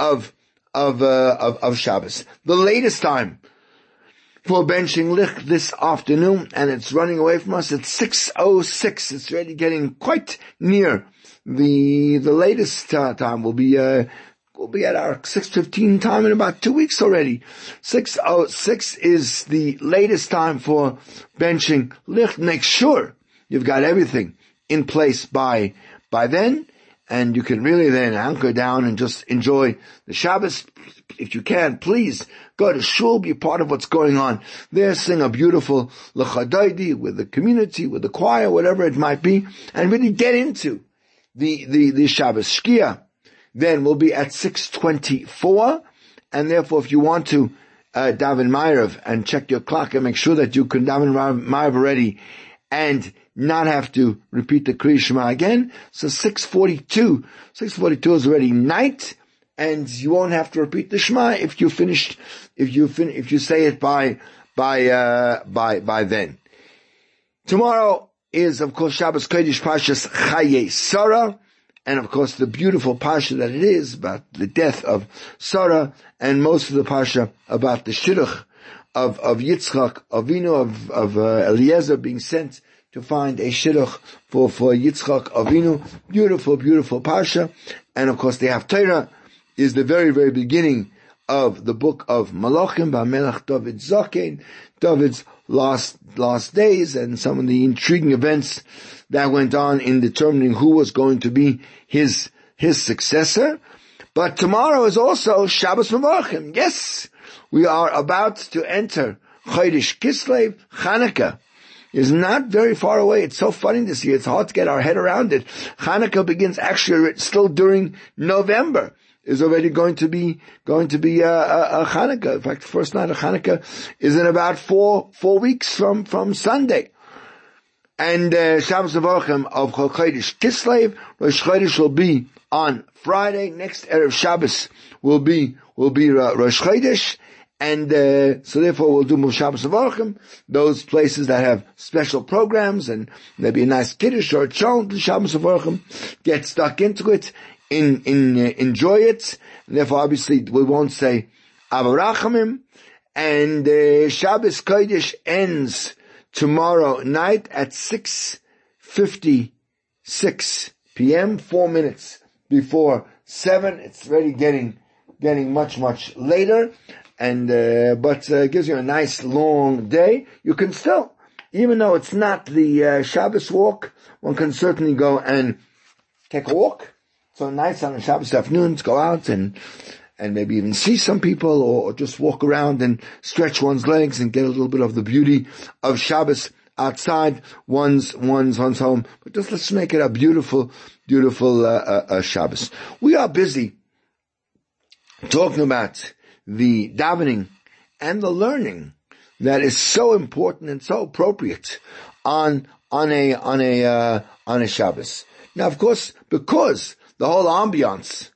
of, of, uh, of, of Shabbos. The latest time for benching lich this afternoon and it's running away from us. It's 6.06. It's already getting quite near the, the latest uh, time will be, uh, we'll be at our 6.15 time in about two weeks already. 6.06 is the latest time for benching lich. Make sure you've got everything in place by, by then. And you can really then anchor down and just enjoy the Shabbos. If you can, please go to shul, be part of what's going on there, sing a beautiful lechadaidi with the community, with the choir, whatever it might be, and really get into the, the, the Shabbos Shkia. Then we'll be at 624, and therefore if you want to uh, daven Ma'ariv and check your clock and make sure that you can daven Ma'ariv already and not have to repeat the Kriya Shema again. So 642, 642 is already night, and you won't have to repeat the Shema if you finished, if you fin- if you say it by, by, uh, by, by then. Tomorrow is, of course, Shabbos Kodesh Pashas Chaye Sarah, and of course the beautiful Pasha that it is about the death of Sarah, and most of the Pasha about the Shidduch of, of Yitzchak, Avinu, of, of uh, Eliezer being sent to find a Shidduch for, for Yitzchak Avinu. Beautiful, beautiful Pasha. And of course the Haftarah is the very, very beginning of the book of Malachim by Melech David Zaken, David's last, last days and some of the intriguing events that went on in determining who was going to be his, his successor. But tomorrow is also Shabbos Malachim. Yes, we are about to enter Chodesh Kislev, Chanukah is not very far away. It's so funny this year. It's hard to get our head around it. Hanukkah begins actually still during November is already going to be going to be a, a, a Hanukkah. In fact, the first night of Hanukkah is in about four four weeks from from Sunday. And uh, Shabbos Avochem of Chol Chodesh Kislev, Rosh Chodesh will be on Friday. Next erev Shabbos will be will be uh, Rosh Chodesh, and uh, so therefore we'll do Shabbos Avochem, those places that have special programs and maybe a nice kiddush or a Shabbos Avochem, get stuck into it in, in, uh, enjoy it. And Therefore, obviously, we won't say Av Harachamim. And uh, Shabbos Kodesh ends tomorrow night at 6.56 p.m., four minutes before seven. It's already getting, getting much, much later. And, uh, but, uh, gives you a nice long day. You can still, even though it's not the, uh, Shabbos walk, one can certainly go and take a walk so nice on a Shabbos afternoon to go out and, and maybe even see some people or, just walk around and stretch one's legs and get a little bit of the beauty of Shabbos outside one's, one's, one's home. But just let's make it a beautiful, beautiful, uh, uh, uh, Shabbos. We are busy talking about the davening and the learning that is so important and so appropriate on, on a, on a, uh, on a Shabbos. Now, of course, because the whole ambiance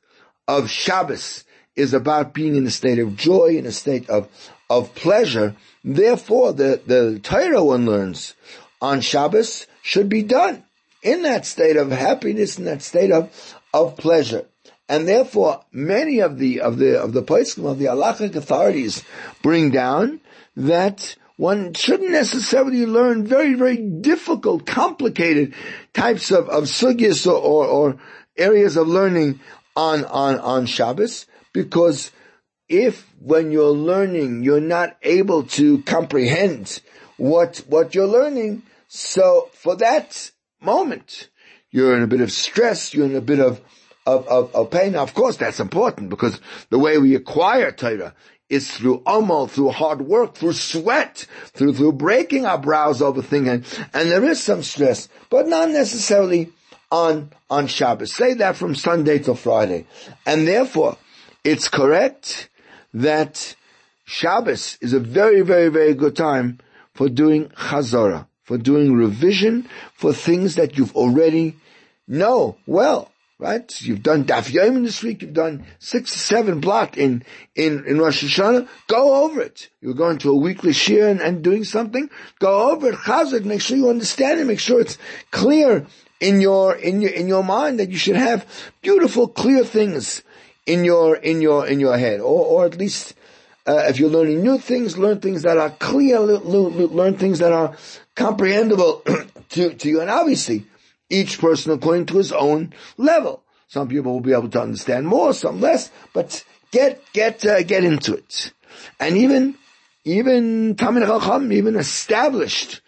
of Shabbos is about being in a state of joy, in a state of, of pleasure. Therefore, the, the Torah one learns on Shabbos should be done in that state of happiness, in that state of, of pleasure. And therefore, many of the, of the, of the places of the halachic authorities bring down that one shouldn't necessarily learn very, very difficult, complicated types of, of sugyas or, or, or areas of learning on, on, on Shabbos. Because if when you're learning, you're not able to comprehend what, what you're learning, so for that moment, you're in a bit of stress, you're in a bit of, of, of, of pain. Now, of course, that's important because the way we acquire Torah is through amal, through hard work, through sweat, through, through breaking our brows over things, and, and there is some stress, but not necessarily on, on Shabbos. Say that from Sunday till Friday. And therefore, it's correct that Shabbos is a very, very, very good time for doing chazorah, for doing revision for things that you've already know well. Right? You've done Daf Yomi this week, you've done six seven blot in, in, in Rosh Hashanah, go over it. You're going to a weekly shir and, and doing something, go over it, chazak, make sure you understand it, make sure it's clear in your, in your, in your mind that you should have beautiful, clear things in your, in your, in your head, or, or at least, uh, if you're learning new things, learn things that are clear, learn things that are comprehensible to, to you. And obviously, each person according to his own level. Some people will be able to understand more, some less, but get, get, uh, get into it. And even, even Talmid Chacham, even established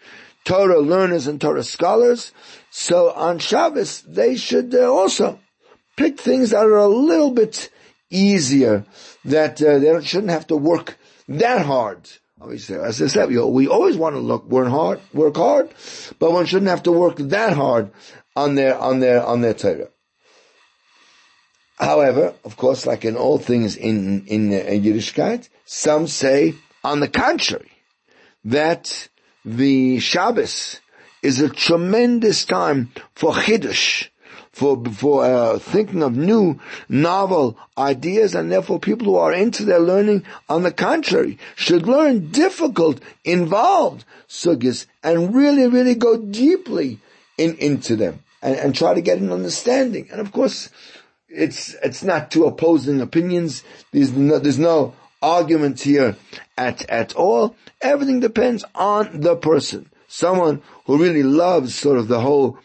Torah learners and Torah scholars, so on Shabbos, they should uh, also pick things that are a little bit easier, that uh, they shouldn't have to work that hard. Obviously, as I said, we, always want to look, work hard, work hard, but one shouldn't have to work that hard on their, on their, on their Torah. However, of course, like in all things in, in, in Yiddishkeit, some say, on the contrary, that the Shabbos is a tremendous time for Chiddush, for for uh, thinking of new, novel ideas, and therefore people who are into their learning, on the contrary, should learn difficult, involved sugis and really, really go deeply in into them and, and try to get an understanding. And of course, it's it's not two opposing opinions. There's no, there's no argument here at at all. Everything depends on the person. Someone who really loves sort of the whole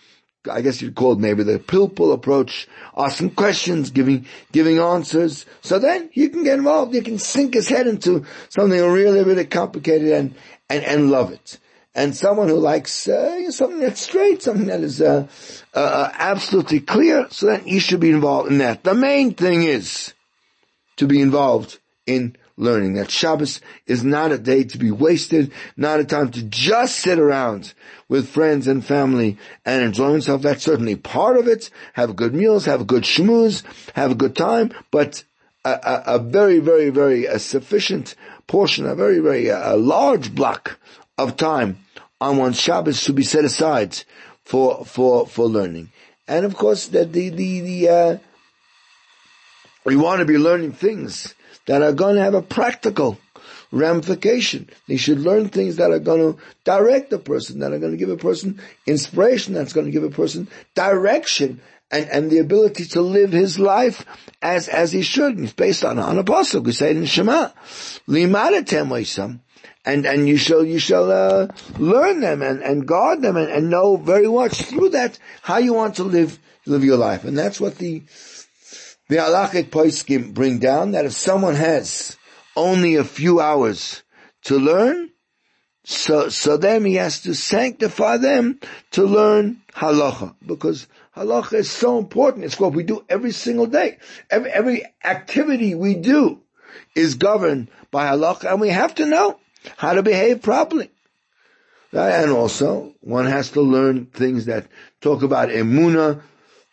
I guess you'd call it maybe the pilpul approach, asking questions, giving, giving answers. So then you can get involved. You can sink his head into something really, really complicated and, and, and love it. And someone who likes uh, something that's straight, something that is uh, uh, absolutely clear, so then you should be involved in that. The main thing is to be involved in learning that Shabbos is not a day to be wasted, not a time to just sit around with friends and family and enjoy yourself. That's certainly part of it. Have good meals, have good shmooze, have a good time, but a, a, a very, very, very sufficient portion, a very, very a large block of time on one's Shabbos to be set aside for for for learning. And of course, that the the the uh, we want to be learning things that are going to have a practical ramification. They should learn things that are going to direct a person, that are going to give a person inspiration, that's going to give a person direction and, and the ability to live his life as, as he should. It's based on, on a pasuk. We say it in Shema. Limadatem and, and you shall, you shall, uh, learn them and, and guard them and, and know very much through that how you want to live, live your life. And that's what the, the halachic poskim bring down that if someone has only a few hours to learn, so, so then he has to sanctify them to learn halacha. Because halacha is so important. It's what we do every single day. Every, every activity we do is governed by halacha and we have to know how to behave properly. And also, one has to learn things that talk about emuna,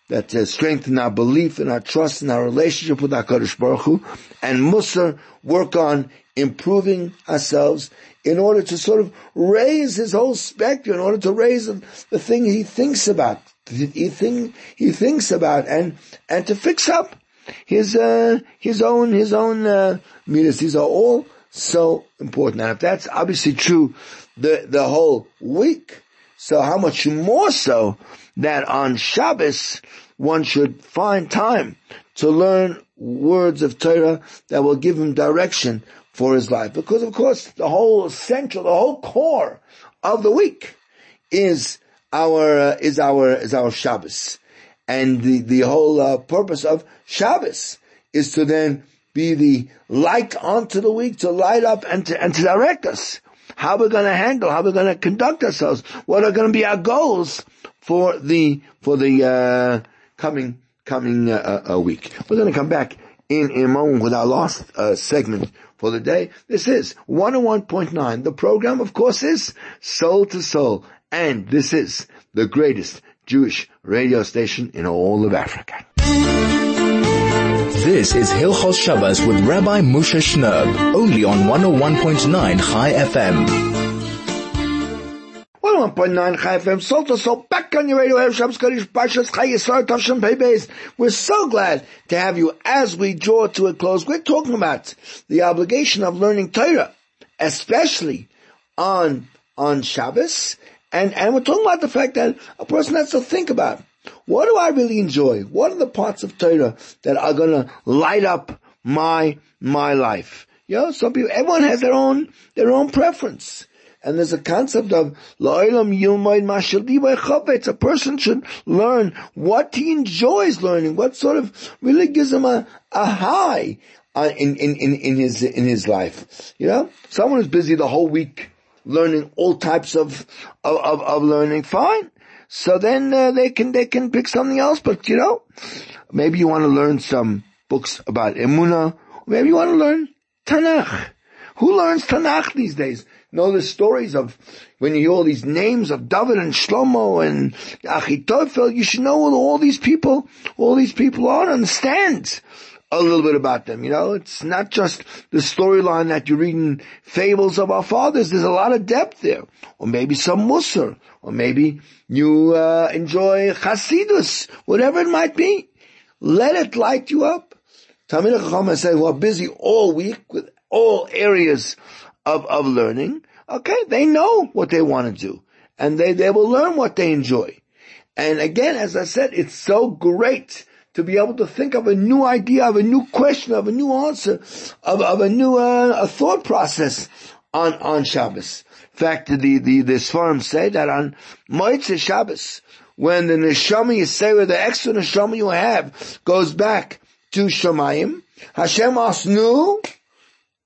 that uh, strengthen our belief and our trust and our relationship with HaKadosh Baruch Hu, and Musar work on improving ourselves in order to sort of raise his whole spectrum, in order to raise the thing he thinks about, he think, he thinks about, and, and to fix up his, uh, his own, his own, uh, midas. These are all so important. And if that's obviously true the, the whole week, so how much more so that on Shabbos, one should find time to learn words of Torah that will give him direction for his life. Because of course, the whole central, the whole core of the week is our, uh, is our, is our Shabbos. And the, the whole uh, purpose of Shabbos is to then be the light onto the week, to light up and to, and to direct us. How we're going to handle, how we're going to conduct ourselves, what are going to be our goals for the, for the, uh, coming, coming, uh, uh, week. We're going to come back in, in a moment with our last, uh, segment for the day. This is 101.9. The program, of course, is Soul to Soul. And this is the greatest Jewish radio station in all of Africa. This is Hilchos Shabbos with Rabbi Moshe Shnerb, only on 101.9 Chai FM. 101.9 Chai FM, Soul to Soul, back on your radio, Shabbos Kodesh, Pashas Chayesar, Tavshem Pebeis. We're so glad to have you as we draw to a close. We're talking about the obligation of learning Torah, especially on, on Shabbos. And, and we're talking about the fact that a person has to think about, what do I really enjoy? What are the parts of Torah that are gonna light up my, my life? You know, some people, everyone has their own, their own preference. And there's a concept of La'ilam Yilmaid Mashal A person should learn what he enjoys learning, what sort of really gives him a, a high uh, in, in, in, in his, in his life. You know? Someone who's busy the whole week learning all types of, of, of, of learning, fine. So then uh, they can, they can pick something else, but you know, maybe you want to learn some books about Emuna, maybe you want to learn Tanakh. Who learns Tanakh these days? know the stories of when you hear all these names of David and Shlomo and Achitophel, you should know all these people, all these people are, understand a little bit about them. You know, it's not just the storyline that you read in fables of our fathers. There's a lot of depth there. Or maybe some Musar. Or maybe you uh, enjoy Chasidus. Whatever it might be. Let it light you up. Talmid Chacham said, who are busy all week with all areas of, of learning, okay, they know what they want to do. And they, they will learn what they enjoy. And again, as I said, it's so great to be able to think of a new idea, of a new question, of a new answer, of, of a new uh, a thought process on, on Shabbos. In fact, the, the, the Sfarim say that on Motzei Shabbos, when the neshama you say, where the extra neshama you have goes back to Shamayim, Hashem asnu, do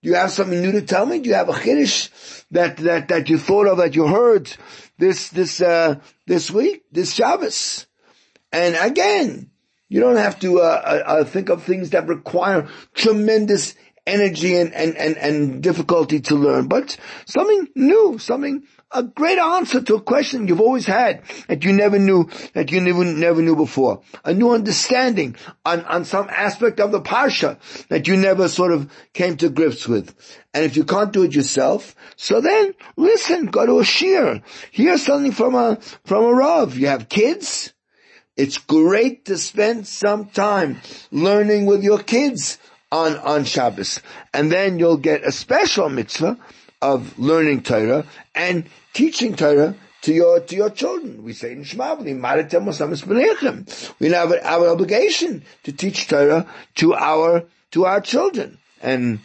you have something new to tell me? Do you have a chiddush that, that, that you thought of, that you heard this, this, uh, this week, this Shabbos? And again, you don't have to, uh, uh, uh think of things that require tremendous energy and, and, and, and difficulty to learn, but something new, something a great answer to a question you've always had that you never knew, that you never, never knew before. A new understanding on, on some aspect of the Parsha that you never sort of came to grips with. And if you can't do it yourself, so then listen, go to a shiur. Hear something from a, from a Rav. You have kids? It's great to spend some time learning with your kids on, on Shabbos. And then you'll get a special mitzvah of learning Torah and teaching Torah to your to your children. We say in Shema, we have, an obligation to teach Torah to our to our children. And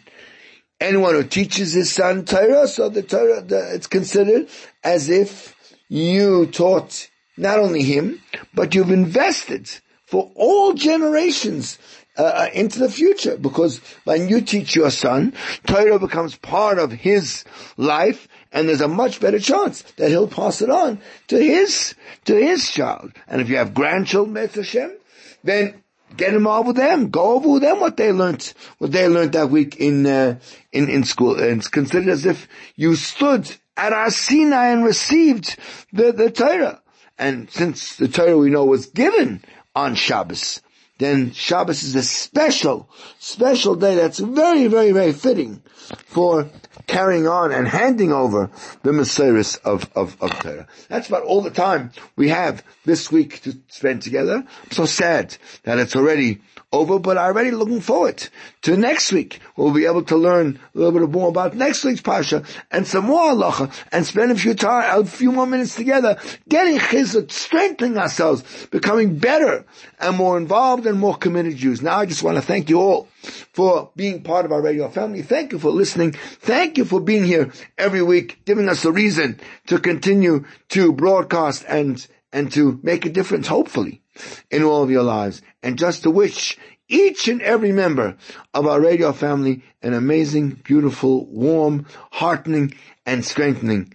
anyone who teaches his son Torah, so the Torah the, it's considered as if you taught not only him, but you've invested for all generations uh, uh, into the future. Because when you teach your son, Torah becomes part of his life, and there's a much better chance that he'll pass it on to his to his child. And if you have grandchildren, Hashem, then get involved with them. Go over with them what they learned, what they learned that week in uh, in in school. And it's considered as if you stood at Har Sinai and received the the Torah. And since the Torah we know was given on Shabbos, then Shabbos is a special, special day that's very, very, very fitting for carrying on and handing over the Messiahs of, of, of Torah. That's about all the time we have this week to spend together. I'm so sad that it's already over, but already looking forward to next week. We'll be able to learn a little bit more about next week's Parsha and some more halacha and spend a few time, a few more minutes together getting chizuk, strengthening ourselves, becoming better and more involved and more committed Jews. Now I just want to thank you all for being part of our radio family. Thank you for listening. Thank you for being here every week, giving us a reason to continue to broadcast and, and to make a difference, hopefully in all of your lives. And just to wish each and every member of our radio family an amazing, beautiful, warm, heartening, and strengthening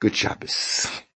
good Shabbos.